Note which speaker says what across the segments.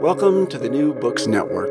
Speaker 1: Welcome to the New Books Network.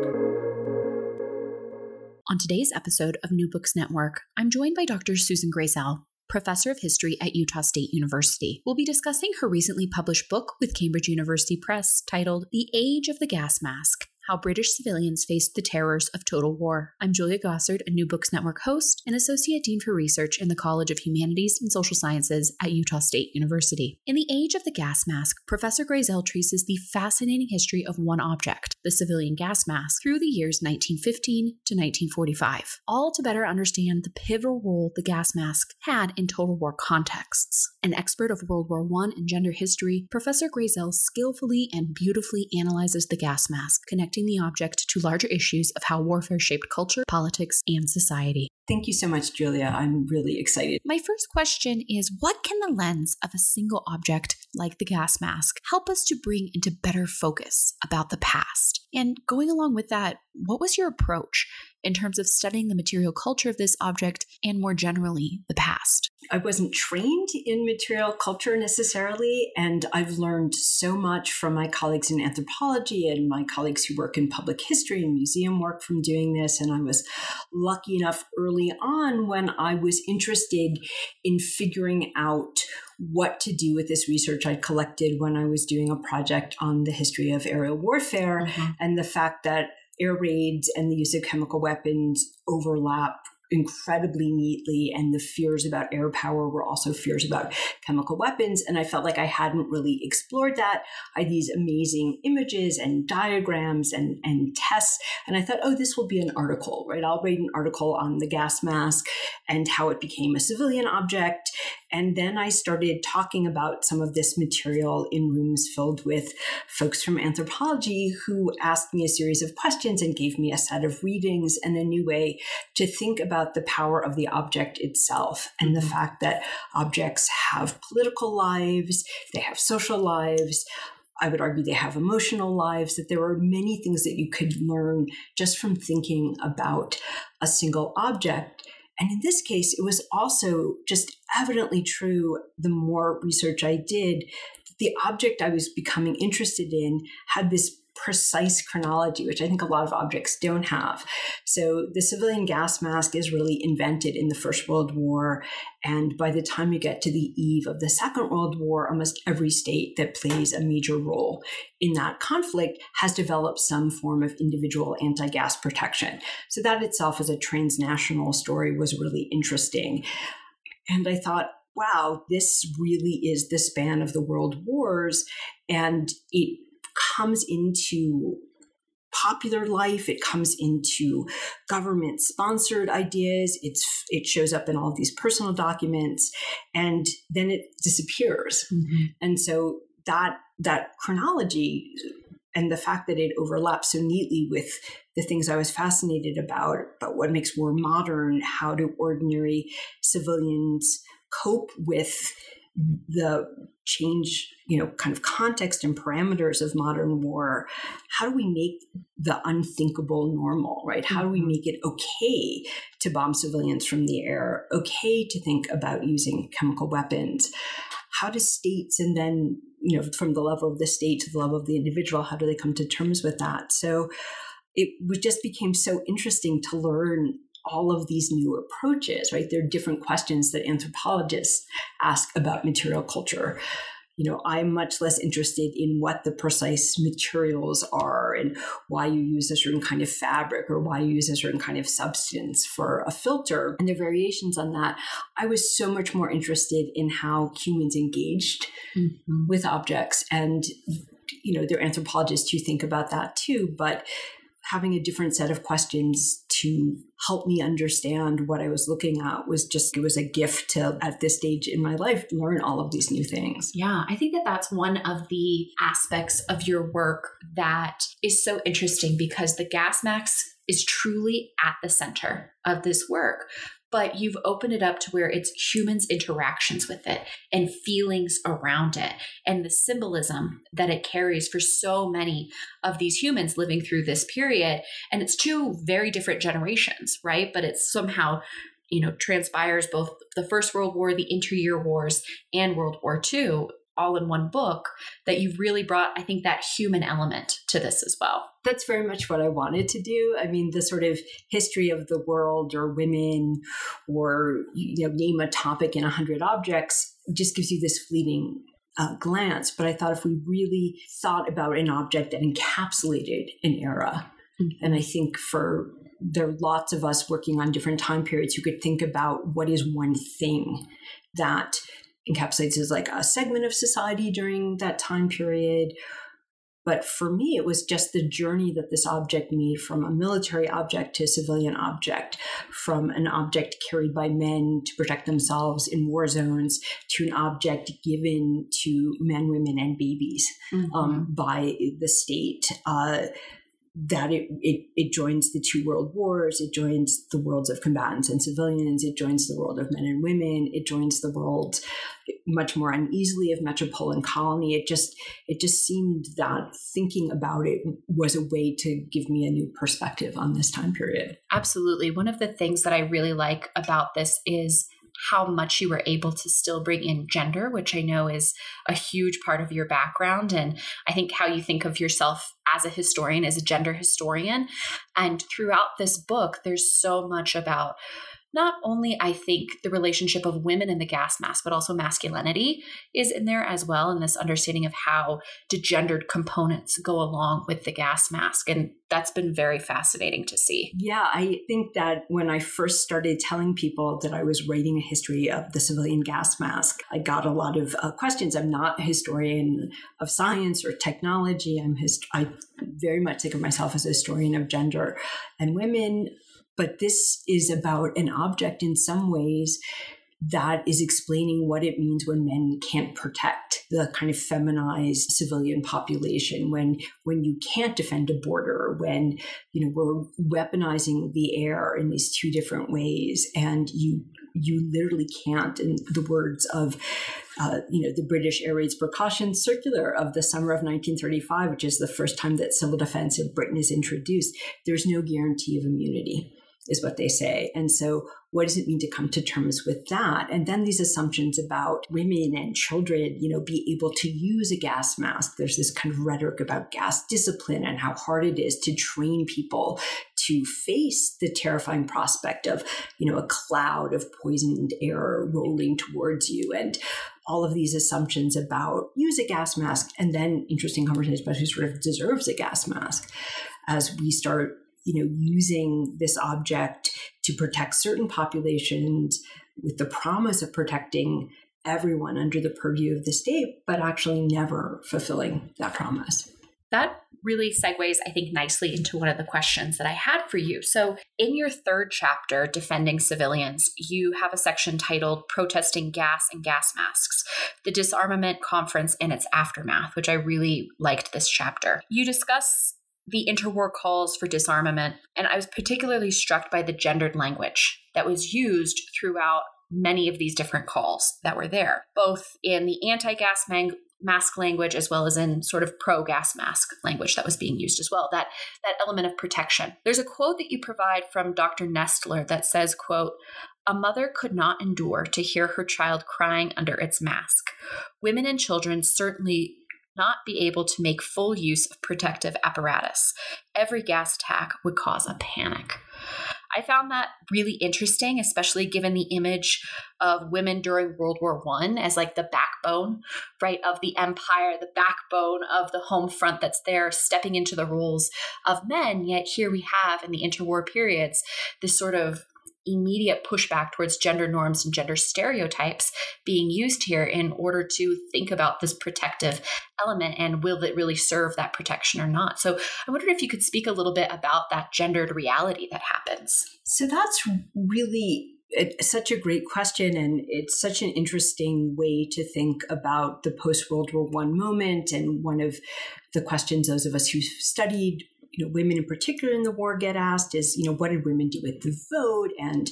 Speaker 2: On today's episode of New Books Network, I'm joined by Dr. Susan Grayzel, professor of history at Utah State University. We'll be discussing her recently published book with Cambridge University Press titled The Age of the Gas Mask how British civilians faced the terrors of total war. I'm Julia Gossard, a New Books Network host and Associate Dean for Research in the College of Humanities and Social Sciences at Utah State University. In The Age of the Gas Mask, Professor Grayzel traces the fascinating history of one object, the civilian gas mask, through the years 1915 to 1945, all to better understand the pivotal role the gas mask had in total war contexts. An expert of World War I and gender history, Professor Grayzel skillfully and beautifully analyzes the gas mask, connecting the object to larger issues of how warfare shaped culture, politics, and society.
Speaker 3: Thank you so much, Julia. I'm really excited.
Speaker 2: My first question is What can the lens of a single object like the gas mask help us to bring into better focus about the past? And going along with that, what was your approach in terms of studying the material culture of this object and more generally the past?
Speaker 3: I wasn't trained in material culture necessarily, and I've learned so much from my colleagues in anthropology and my colleagues who work in public history and museum work from doing this. And I was lucky enough early on when I was interested in figuring out what to do with this research I'd collected when I was doing a project on the history of aerial warfare mm-hmm. and the fact that air raids and the use of chemical weapons overlap incredibly neatly and the fears about air power were also fears about chemical weapons and i felt like i hadn't really explored that. I had these amazing images and diagrams and, and tests and i thought oh this will be an article right? I'll write an article on the gas mask and how it became a civilian object and then I started talking about some of this material in rooms filled with folks from anthropology who asked me a series of questions and gave me a set of readings and a new way to think about the power of the object itself and the mm-hmm. fact that objects have political lives, they have social lives. I would argue they have emotional lives, that there are many things that you could learn just from thinking about a single object. And in this case, it was also just evidently true the more research I did. The object I was becoming interested in had this precise chronology, which I think a lot of objects don't have. So the civilian gas mask is really invented in the First World War. And by the time you get to the eve of the Second World War, almost every state that plays a major role in that conflict has developed some form of individual anti gas protection. So that itself as a transnational story was really interesting. And I thought, wow, this really is the span of the world wars. And it comes into popular life it comes into government sponsored ideas it's it shows up in all of these personal documents and then it disappears mm-hmm. and so that that chronology and the fact that it overlaps so neatly with the things I was fascinated about, about what makes war modern, how do ordinary civilians cope with the change, you know, kind of context and parameters of modern war, how do we make the unthinkable normal, right? How do we mm-hmm. make it okay to bomb civilians from the air, okay to think about using chemical weapons? How do states and then, you know, from the level of the state to the level of the individual, how do they come to terms with that? So it just became so interesting to learn all of these new approaches, right? There are different questions that anthropologists ask about material culture. You know, I'm much less interested in what the precise materials are and why you use a certain kind of fabric or why you use a certain kind of substance for a filter and the variations on that. I was so much more interested in how humans engaged mm-hmm. with objects and you know, there are anthropologists who think about that too, but having a different set of questions to help me understand what I was looking at was just, it was a gift to, at this stage in my life, learn all of these new things.
Speaker 2: Yeah, I think that that's one of the aspects of your work that is so interesting because the gas mask is truly at the center of this work but you've opened it up to where it's humans' interactions with it and feelings around it and the symbolism that it carries for so many of these humans living through this period. And it's two very different generations, right? But it's somehow you know transpires both the first world war the interyear wars and world war ii all in one book that you've really brought i think that human element to this as well.
Speaker 3: That's very much what i wanted to do. I mean the sort of history of the world or women or you know name a topic in a hundred objects just gives you this fleeting uh, glance. But i thought if we really thought about an object that encapsulated an era mm-hmm. and i think for there are lots of us working on different time periods who could think about what is one thing that encapsulates as like a segment of society during that time period. But for me, it was just the journey that this object made from a military object to a civilian object, from an object carried by men to protect themselves in war zones to an object given to men, women, and babies mm-hmm. um, by the state. Uh, that it, it, it joins the two world wars, it joins the worlds of combatants and civilians, it joins the world of men and women, it joins the world much more uneasily of metropole and colony. It just it just seemed that thinking about it was a way to give me a new perspective on this time period.
Speaker 2: Absolutely. One of the things that I really like about this is how much you were able to still bring in gender, which I know is a huge part of your background. And I think how you think of yourself as a historian, as a gender historian. And throughout this book, there's so much about not only I think the relationship of women in the gas mask, but also masculinity is in there as well, and this understanding of how degendered components go along with the gas mask. And that's been very fascinating to see.
Speaker 3: Yeah, I think that when I first started telling people that I was writing a history of the civilian gas mask, I got a lot of uh, questions. I'm not a historian of science or technology. I'm hist- I very much think of myself as a historian of gender and women but this is about an object in some ways that is explaining what it means when men can't protect the kind of feminized civilian population when when you can't defend a border when you know we're weaponizing the air in these two different ways and you you literally can't in the words of uh, you know the british air raids precautions circular of the summer of 1935 which is the first time that civil defense in britain is introduced there's no guarantee of immunity is what they say. And so, what does it mean to come to terms with that? And then these assumptions about women and children, you know, be able to use a gas mask. There's this kind of rhetoric about gas discipline and how hard it is to train people to face the terrifying prospect of, you know, a cloud of poisoned air rolling towards you and all of these assumptions about use a gas mask and then interesting conversations about who sort of deserves a gas mask as we start you know, using this object to protect certain populations with the promise of protecting everyone under the purview of the state, but actually never fulfilling that promise.
Speaker 2: That really segues, I think, nicely into one of the questions that I had for you. So, in your third chapter, Defending Civilians, you have a section titled Protesting Gas and Gas Masks, the Disarmament Conference and its Aftermath, which I really liked this chapter. You discuss the interwar calls for disarmament, and I was particularly struck by the gendered language that was used throughout many of these different calls that were there, both in the anti gas mask language as well as in sort of pro gas mask language that was being used as well that that element of protection. There's a quote that you provide from dr nestler that says quote a mother could not endure to hear her child crying under its mask. Women and children certainly not be able to make full use of protective apparatus every gas attack would cause a panic I found that really interesting, especially given the image of women during World War One as like the backbone, right, of the empire, the backbone of the home front that's there, stepping into the roles of men. Yet here we have in the interwar periods this sort of immediate pushback towards gender norms and gender stereotypes being used here in order to think about this protective element and will it really serve that protection or not. So I wondered if you could speak a little bit about that gendered reality that happens.
Speaker 3: So that's really uh, such a great question and it's such an interesting way to think about the post world war one moment and one of the questions those of us who've studied you know, women in particular in the war get asked is, you know, what did women do with the vote? And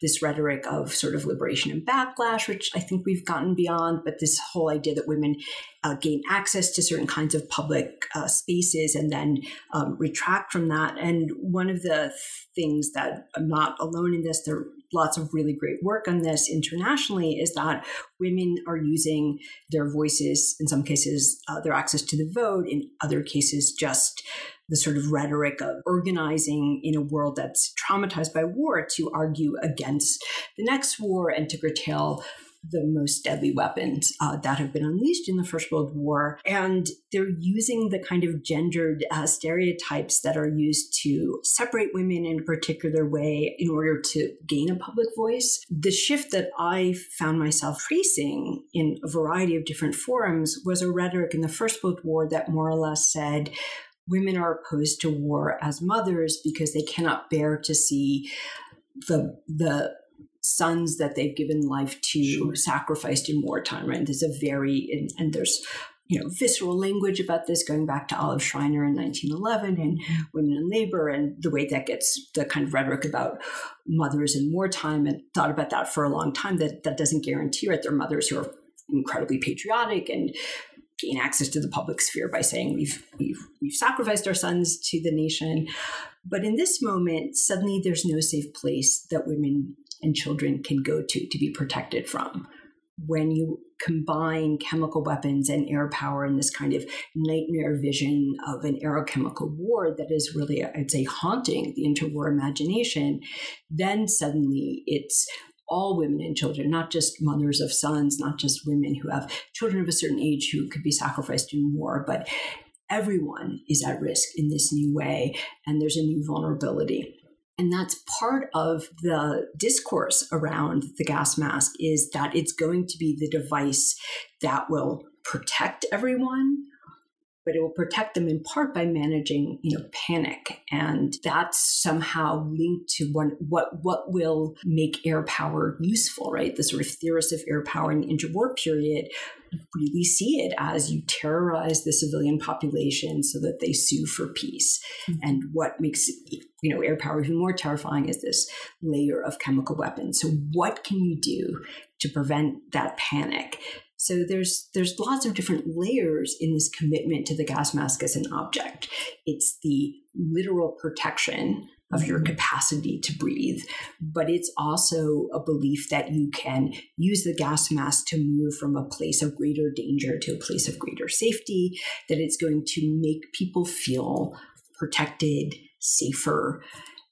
Speaker 3: this rhetoric of sort of liberation and backlash, which I think we've gotten beyond, but this whole idea that women uh, gain access to certain kinds of public uh, spaces and then um, retract from that. And one of the things that I'm not alone in this, there lots of really great work on this internationally, is that women are using their voices, in some cases, uh, their access to the vote, in other cases, just the sort of rhetoric of organizing in a world that's traumatized by war to argue against the next war and to curtail the most deadly weapons uh, that have been unleashed in the First World War. And they're using the kind of gendered uh, stereotypes that are used to separate women in a particular way in order to gain a public voice. The shift that I found myself facing in a variety of different forums was a rhetoric in the First World War that more or less said, women are opposed to war as mothers because they cannot bear to see the the sons that they've given life to sure. sacrificed in wartime right there's a very and, and, there's you know visceral language about this going back to olive schreiner in 1911 and women in labor and the way that gets the kind of rhetoric about mothers in wartime and thought about that for a long time that that doesn't guarantee that they're mothers who are incredibly patriotic and gain access to the public sphere by saying we've we've we've sacrificed our sons to the nation but in this moment suddenly there's no safe place that women and children can go to to be protected from when you combine chemical weapons and air power in this kind of nightmare vision of an aerochemical war that is really, I'd say, haunting the interwar imagination, then suddenly it's all women and children, not just mothers of sons, not just women who have children of a certain age who could be sacrificed in war, but everyone is at risk in this new way, and there's a new vulnerability. And that's part of the discourse around the gas mask is that it's going to be the device that will protect everyone but it will protect them in part by managing, you know, panic. And that's somehow linked to what, what, what will make air power useful, right? The sort of theorists of air power in the interwar period really see it as you terrorize the civilian population so that they sue for peace. Mm-hmm. And what makes you know air power even more terrifying is this layer of chemical weapons. So what can you do to prevent that panic? So there's there's lots of different layers in this commitment to the gas mask as an object. It's the literal protection of your capacity to breathe, but it's also a belief that you can use the gas mask to move from a place of greater danger to a place of greater safety, that it's going to make people feel protected, safer,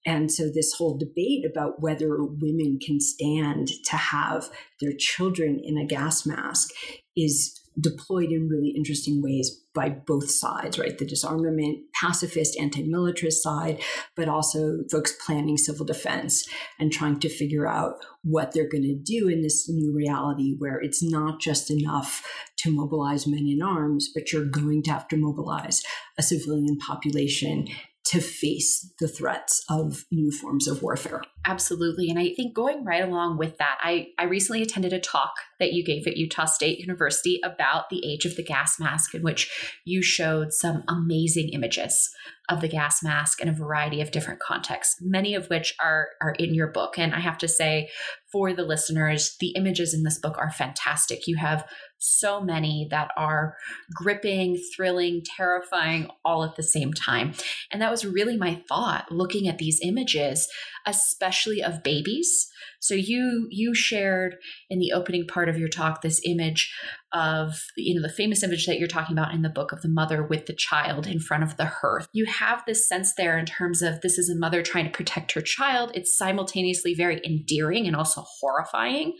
Speaker 3: and so, this whole debate about whether women can stand to have their children in a gas mask is deployed in really interesting ways by both sides, right? The disarmament, pacifist, anti militarist side, but also folks planning civil defense and trying to figure out what they're going to do in this new reality where it's not just enough to mobilize men in arms, but you're going to have to mobilize a civilian population to face the threats of new forms of warfare.
Speaker 2: Absolutely. And I think going right along with that, I, I recently attended a talk that you gave at Utah State University about the age of the gas mask, in which you showed some amazing images of the gas mask in a variety of different contexts, many of which are, are in your book. And I have to say, for the listeners, the images in this book are fantastic. You have so many that are gripping, thrilling, terrifying all at the same time. And that was really my thought looking at these images, especially of babies. So you you shared in the opening part of your talk this image of you know the famous image that you're talking about in the book of the mother with the child in front of the hearth. You have this sense there in terms of this is a mother trying to protect her child. It's simultaneously very endearing and also horrifying.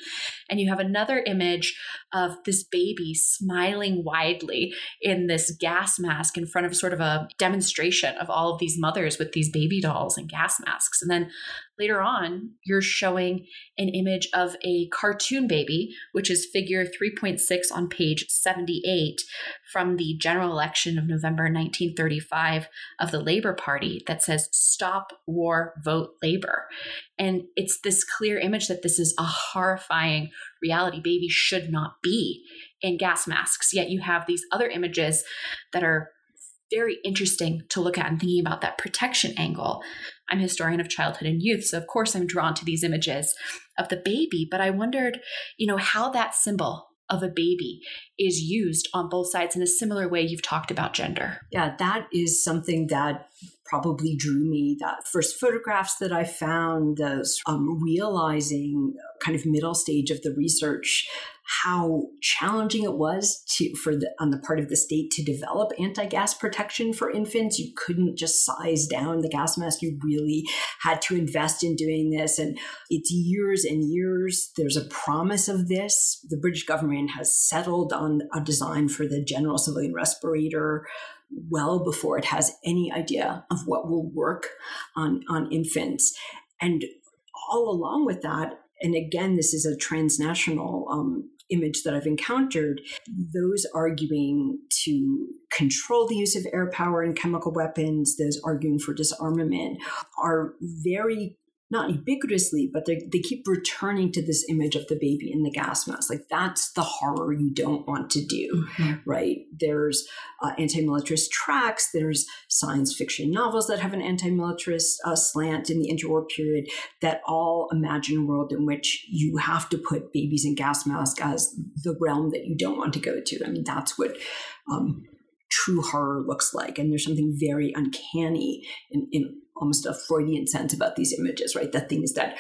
Speaker 2: And you have another image of this baby smiling widely in this gas mask in front of sort of a demonstration of all of these mothers with these baby dolls and gas masks. And then later on, you're showing an image of a cartoon baby, which is figure 3.6 on page 78 from the general election of November 1935 of the Labor Party that says, Stop War, Vote Labor. And it's this clear image that this is a horrifying reality. Babies should not be in gas masks. Yet you have these other images that are very interesting to look at and thinking about that protection angle. I'm a historian of childhood and youth, so of course I'm drawn to these images of the baby, but I wondered, you know, how that symbol of a baby is used on both sides in a similar way you've talked about gender.
Speaker 3: Yeah, that is something that probably drew me. That first photographs that I found, those um, realizing kind of middle stage of the research how challenging it was to for the on the part of the state to develop anti-gas protection for infants. You couldn't just size down the gas mask. You really had to invest in doing this. And it's years and years. There's a promise of this. The British government has settled on a design for the general civilian respirator well before it has any idea of what will work on, on infants. And all along with that, and again, this is a transnational um, image that I've encountered, those arguing to control the use of air power and chemical weapons, those arguing for disarmament, are very not ubiquitously, but they, they keep returning to this image of the baby in the gas mask. Like that's the horror you don't want to do, mm-hmm. right? There's uh, anti-militarist tracks. There's science fiction novels that have an anti-militarist uh, slant in the interwar period that all imagine a world in which you have to put babies in gas masks as the realm that you don't want to go to. I mean, that's what um, true horror looks like. And there's something very uncanny in, in almost a Freudian sense about these images, right? That things that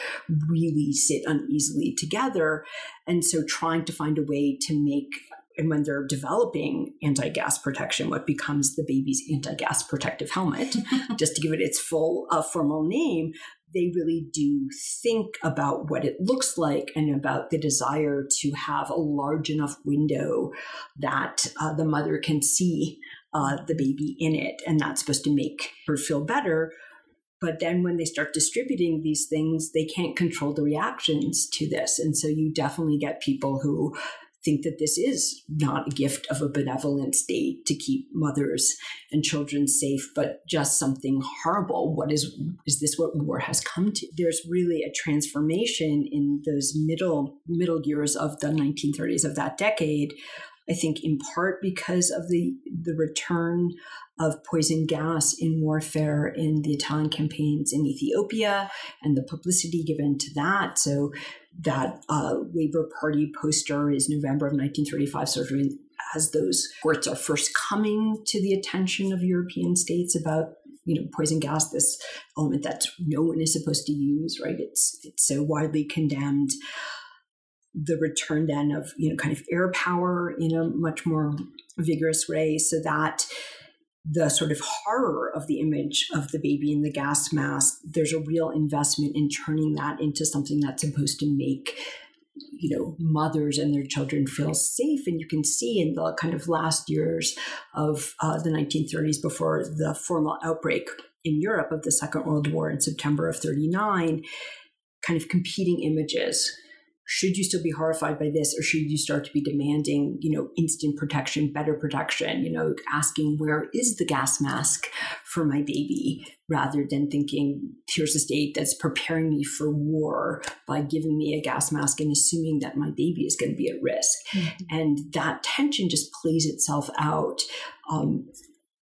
Speaker 3: really sit uneasily together. And so trying to find a way to make and when they're developing anti-gas protection, what becomes the baby's anti-gas protective helmet, just to give it its full uh, formal name, they really do think about what it looks like and about the desire to have a large enough window that uh, the mother can see uh, the baby in it, and that's supposed to make her feel better. But then when they start distributing these things, they can't control the reactions to this. And so you definitely get people who think that this is not a gift of a benevolent state to keep mothers and children safe, but just something horrible. What is is this what war has come to? There's really a transformation in those middle middle years of the 1930s of that decade I think in part because of the the return of poison gas in warfare in the Italian campaigns in Ethiopia and the publicity given to that. So that uh, Labor Party poster is November of 1935, sort of as those words are first coming to the attention of European states about you know poison gas, this element that no one is supposed to use, right? It's it's so widely condemned the return then of you know kind of air power in a much more vigorous way so that the sort of horror of the image of the baby in the gas mask there's a real investment in turning that into something that's supposed to make you know mothers and their children feel safe. And you can see in the kind of last years of uh, the 1930s before the formal outbreak in europe of the second world war in september of 39 kind of competing images should you still be horrified by this or should you start to be demanding you know instant protection better protection you know asking where is the gas mask for my baby rather than thinking here's a state that's preparing me for war by giving me a gas mask and assuming that my baby is going to be at risk mm-hmm. and that tension just plays itself out um,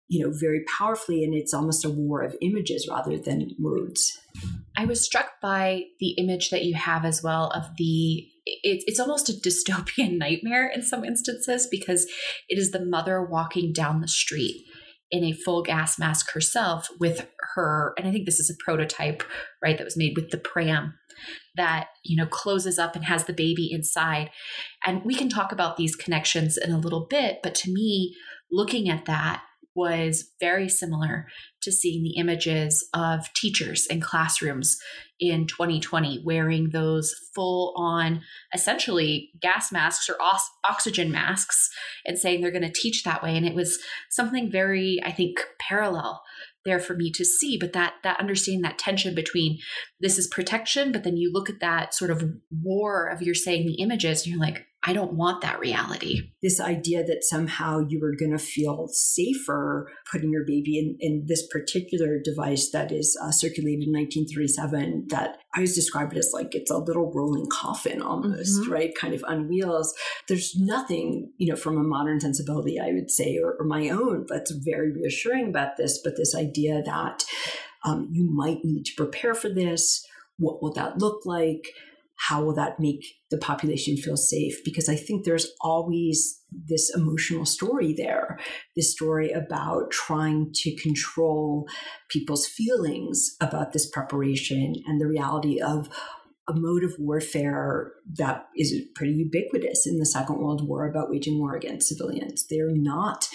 Speaker 3: you know very powerfully and it's almost a war of images rather than words.
Speaker 2: I was struck by the image that you have as well of the it, it's almost a dystopian nightmare in some instances because it is the mother walking down the street in a full gas mask herself with her and i think this is a prototype right that was made with the pram that you know closes up and has the baby inside. And we can talk about these connections in a little bit but to me looking at that was very similar to seeing the images of teachers in classrooms in 2020 wearing those full on essentially gas masks or oxygen masks and saying they're going to teach that way. And it was something very i think parallel there for me to see. But that that understanding that tension between this is protection but then you look at that sort of war of you're saying the images and you're like I don't want that reality.
Speaker 3: This idea that somehow you were going to feel safer putting your baby in, in this particular device that is uh, circulated in 1937 that I was described as like it's a little rolling coffin almost, mm-hmm. right? Kind of on wheels. There's nothing, you know, from a modern sensibility, I would say, or, or my own, that's very reassuring about this. But this idea that um, you might need to prepare for this. What will that look like? How will that make the population feel safe? Because I think there's always this emotional story there, this story about trying to control people's feelings about this preparation and the reality of a mode of warfare that is pretty ubiquitous in the Second World War about waging war against civilians. They're not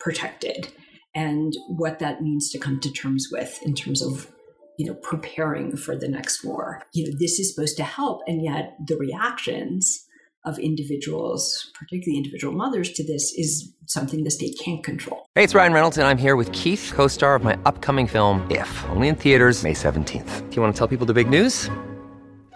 Speaker 3: protected. And what that means to come to terms with in terms of you know, preparing for the next war. You know, this is supposed to help. And yet the reactions of individuals, particularly individual mothers to this, is something the state can't control.
Speaker 4: Hey, it's Ryan Reynolds, and I'm here with Keith, co star of my upcoming film, If, only in theaters, May 17th. Do you want to tell people the big news?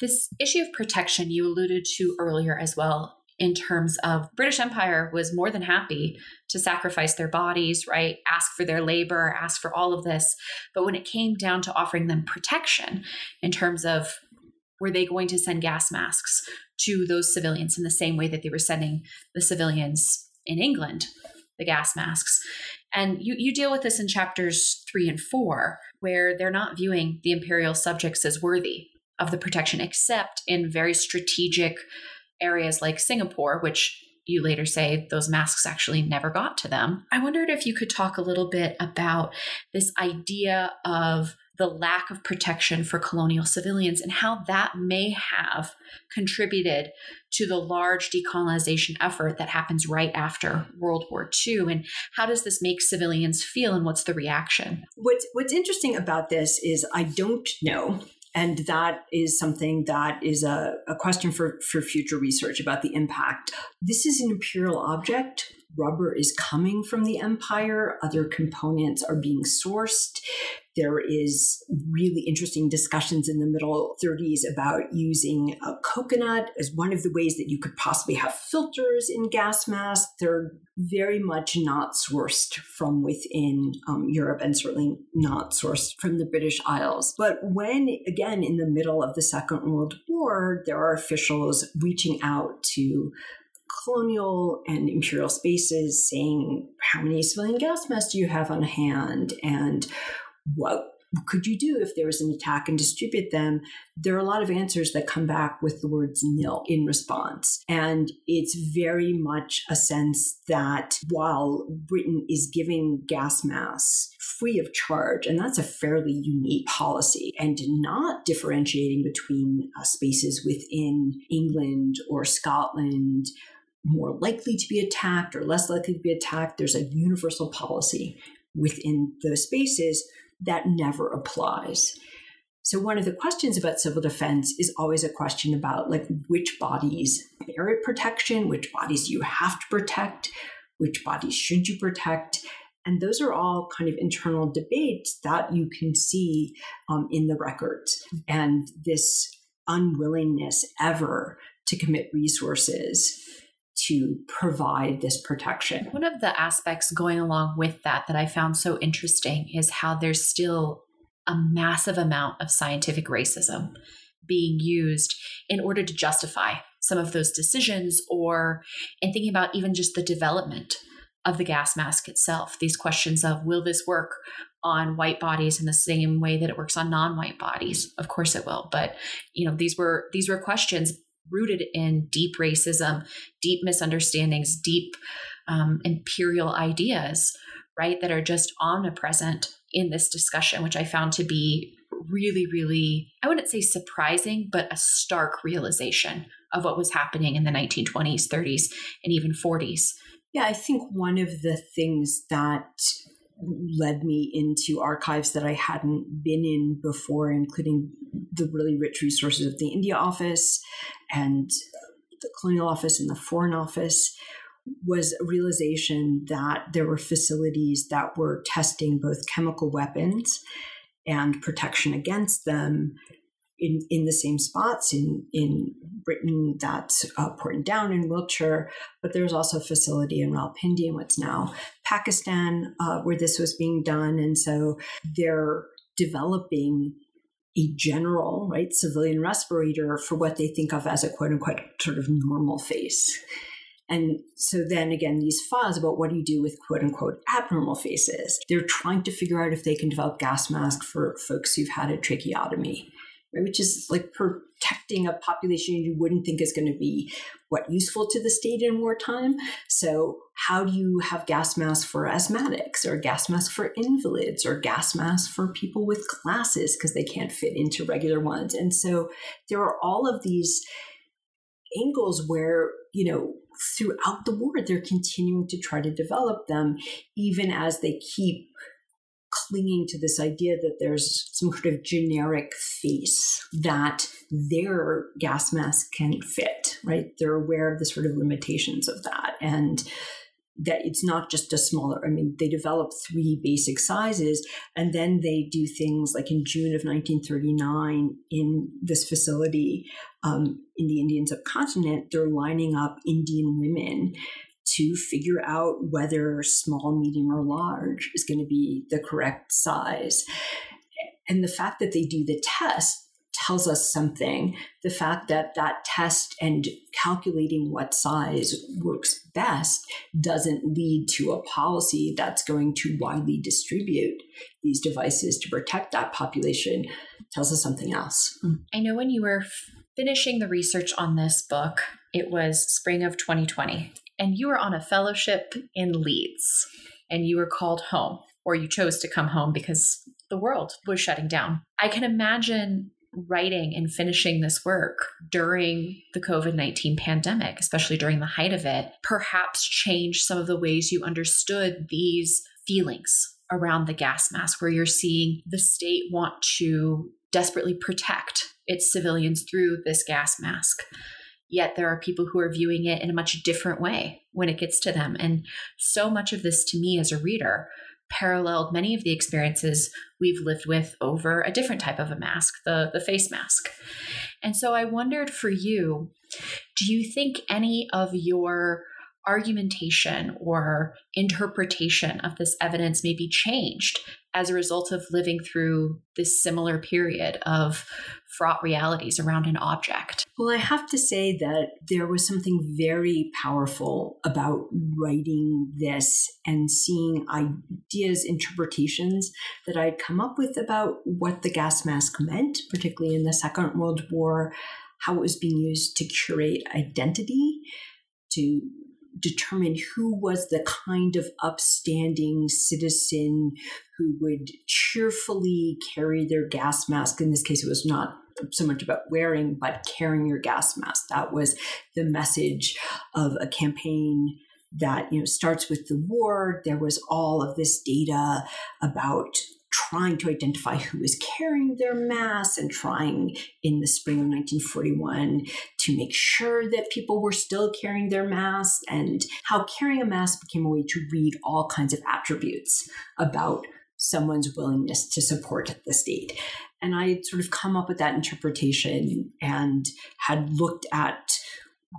Speaker 2: This issue of protection you alluded to earlier as well in terms of British Empire was more than happy to sacrifice their bodies, right? Ask for their labor, ask for all of this. But when it came down to offering them protection in terms of were they going to send gas masks to those civilians in the same way that they were sending the civilians in England, the gas masks? And you, you deal with this in chapters three and four, where they're not viewing the imperial subjects as worthy of the protection, except in very strategic areas like Singapore, which you later say those masks actually never got to them. I wondered if you could talk a little bit about this idea of the lack of protection for colonial civilians and how that may have contributed to the large decolonization effort that happens right after World War II. And how does this make civilians feel and what's the reaction?
Speaker 3: What's, what's interesting about this is I don't know and that is something that is a, a question for, for future research about the impact. This is an imperial object rubber is coming from the empire, other components are being sourced. There is really interesting discussions in the middle 30s about using a coconut as one of the ways that you could possibly have filters in gas masks. They're very much not sourced from within um, Europe and certainly not sourced from the British Isles. But when, again, in the middle of the Second World War, there are officials reaching out to colonial and imperial spaces saying how many civilian gas masks do you have on hand and what could you do if there was an attack and distribute them? There are a lot of answers that come back with the words nil in response. And it's very much a sense that while Britain is giving gas masks free of charge, and that's a fairly unique policy, and not differentiating between uh, spaces within England or Scotland more likely to be attacked or less likely to be attacked. There's a universal policy within those spaces that never applies. So one of the questions about civil defense is always a question about like which bodies merit protection, which bodies you have to protect, which bodies should you protect. And those are all kind of internal debates that you can see um, in the records. And this unwillingness ever to commit resources to provide this protection.
Speaker 2: One of the aspects going along with that that I found so interesting is how there's still a massive amount of scientific racism being used in order to justify some of those decisions or in thinking about even just the development of the gas mask itself these questions of will this work on white bodies in the same way that it works on non-white bodies of course it will but you know these were these were questions rooted in deep racism, deep misunderstandings, deep um, imperial ideas, right, that are just omnipresent in this discussion, which I found to be really, really, I wouldn't say surprising, but a stark realization of what was happening in the 1920s, 30s, and even 40s.
Speaker 3: Yeah, I think one of the things that led me into archives that I hadn't been in before, including the really rich resources of the India office and the colonial office and the foreign office was a realization that there were facilities that were testing both chemical weapons and protection against them in, in the same spots in, in Britain, that's uh, Porton Down in Wiltshire, but there's also a facility in Rawalpindi in what's now Pakistan uh, where this was being done. And so they're developing a general, right, civilian respirator for what they think of as a quote unquote sort of normal face. And so then again, these files about what do you do with quote unquote abnormal faces, they're trying to figure out if they can develop gas masks for folks who've had a tracheotomy right? which is like protecting a population you wouldn't think is going to be what useful to the state in wartime. So how do you have gas masks for asthmatics or gas masks for invalids or gas masks for people with glasses because they can't fit into regular ones? And so there are all of these angles where, you know, throughout the war, they're continuing to try to develop them, even as they keep clinging to this idea that there's some sort of generic face that their gas mask can fit, right? They're aware of the sort of limitations of that. And that it's not just a smaller, I mean, they develop three basic sizes and then they do things like in June of 1939 in this facility um, in the Indian subcontinent, they're lining up Indian women to figure out whether small, medium, or large is going to be the correct size. And the fact that they do the test tells us something. The fact that that test and calculating what size works best doesn't lead to a policy that's going to widely distribute these devices to protect that population tells us something else. Mm.
Speaker 2: I know when you were finishing the research on this book, it was spring of 2020 and you were on a fellowship in Leeds and you were called home or you chose to come home because the world was shutting down. I can imagine writing and finishing this work during the COVID 19 pandemic, especially during the height of it, perhaps change some of the ways you understood these feelings around the gas mask, where you're seeing the state want to desperately protect its civilians through this gas mask. Yet there are people who are viewing it in a much different way when it gets to them. And so much of this to me as a reader paralleled many of the experiences we've lived with over a different type of a mask, the, the face mask. And so I wondered for you, do you think any of your argumentation or interpretation of this evidence may be changed as a result of living through this similar period of fraught realities around an object.
Speaker 3: Well, I have to say that there was something very powerful about writing this and seeing ideas, interpretations that I'd come up with about what the gas mask meant, particularly in the Second World War, how it was being used to curate identity, to determine who was the kind of upstanding citizen who would cheerfully carry their gas mask. In this case, it was not so much about wearing, but carrying your gas mask. That was the message of a campaign that you know starts with the war. There was all of this data about trying to identify who was carrying their masks and trying in the spring of 1941 to make sure that people were still carrying their masks and how carrying a mask became a way to read all kinds of attributes about someone's willingness to support the state. And I sort of come up with that interpretation and had looked at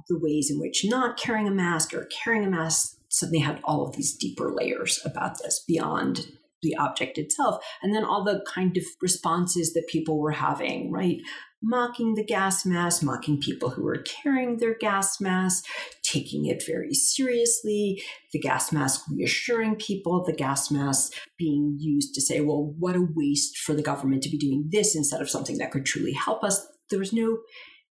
Speaker 3: the ways in which not carrying a mask or carrying a mask suddenly had all of these deeper layers about this beyond the object itself. And then all the kind of responses that people were having, right? Mocking the gas mask, mocking people who were carrying their gas mask, taking it very seriously, the gas mask reassuring people, the gas mask being used to say, well, what a waste for the government to be doing this instead of something that could truly help us. There was no,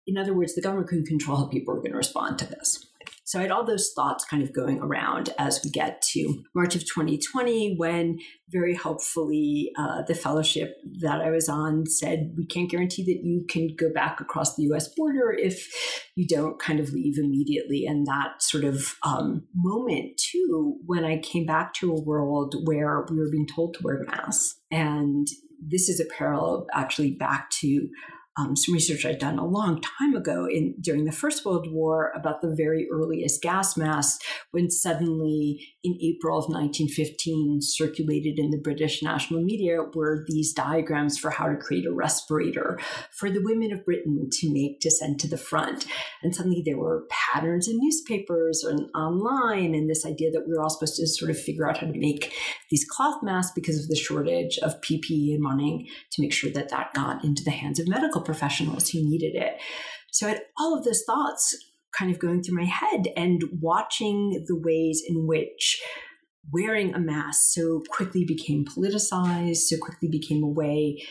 Speaker 3: in other words, the government couldn't control how people were going to respond to this. So I had all those thoughts kind of going around as we get to March of 2020, when very helpfully uh, the fellowship that I was on said, We can't guarantee that you can go back across the US border if you don't kind of leave immediately. And that sort of um, moment, too, when I came back to a world where we were being told to wear masks. And this is a parallel actually back to um, some research I'd done a long time ago in during the First World War about the very earliest gas masks, when suddenly in April of 1915 circulated in the British national media were these diagrams for how to create a respirator for the women of Britain to make to send to the front. And suddenly there were patterns in newspapers and online, and this idea that we were all supposed to sort of figure out how to make these cloth masks because of the shortage of PPE and wanting to make sure that that got into the hands of medical professionals who needed it. So I had all of those thoughts kind of going through my head and watching the ways in which wearing a mask so quickly became politicized, so quickly became a way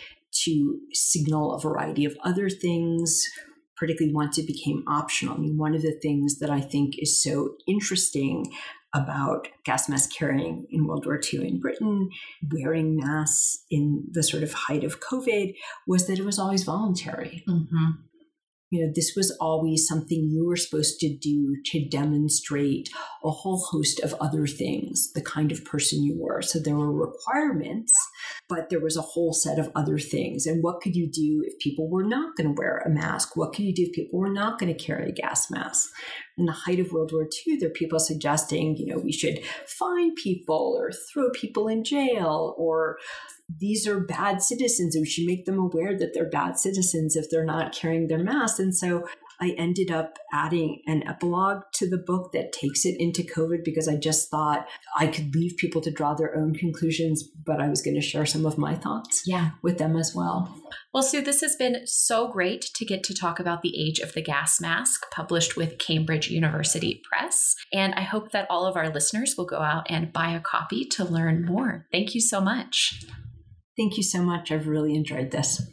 Speaker 3: to signal a variety of other things, particularly once it became optional. I mean, one of the things that I think is so interesting about gas mask carrying in World War II in Britain, wearing masks in the sort of height of COVID, was that it was always voluntary. Mm-hmm you know, this was always something you were supposed to do to demonstrate a whole host of other things, the kind of person you were. So there were requirements, but there was a whole set of other things. And what could you do if people were not going to wear a mask? What could you do if people were not going to carry a gas mask? In the height of World War II, there are people suggesting, you know, we should fine people or throw people in jail or these are bad citizens and we should make them aware that they're bad citizens if they're not carrying their masks. And so I ended up adding an epilogue to the book that takes it into COVID because I just thought I could leave people to draw their own conclusions, but I was going to share some of my thoughts
Speaker 2: yeah.
Speaker 3: with them as well.
Speaker 2: Well, Sue, this has been so great to get to talk about The Age of the Gas Mask, published with Cambridge University Press. And I hope that all of our listeners will go out and buy a copy to learn more. Thank you so much.
Speaker 3: Thank you so much. I've really enjoyed this.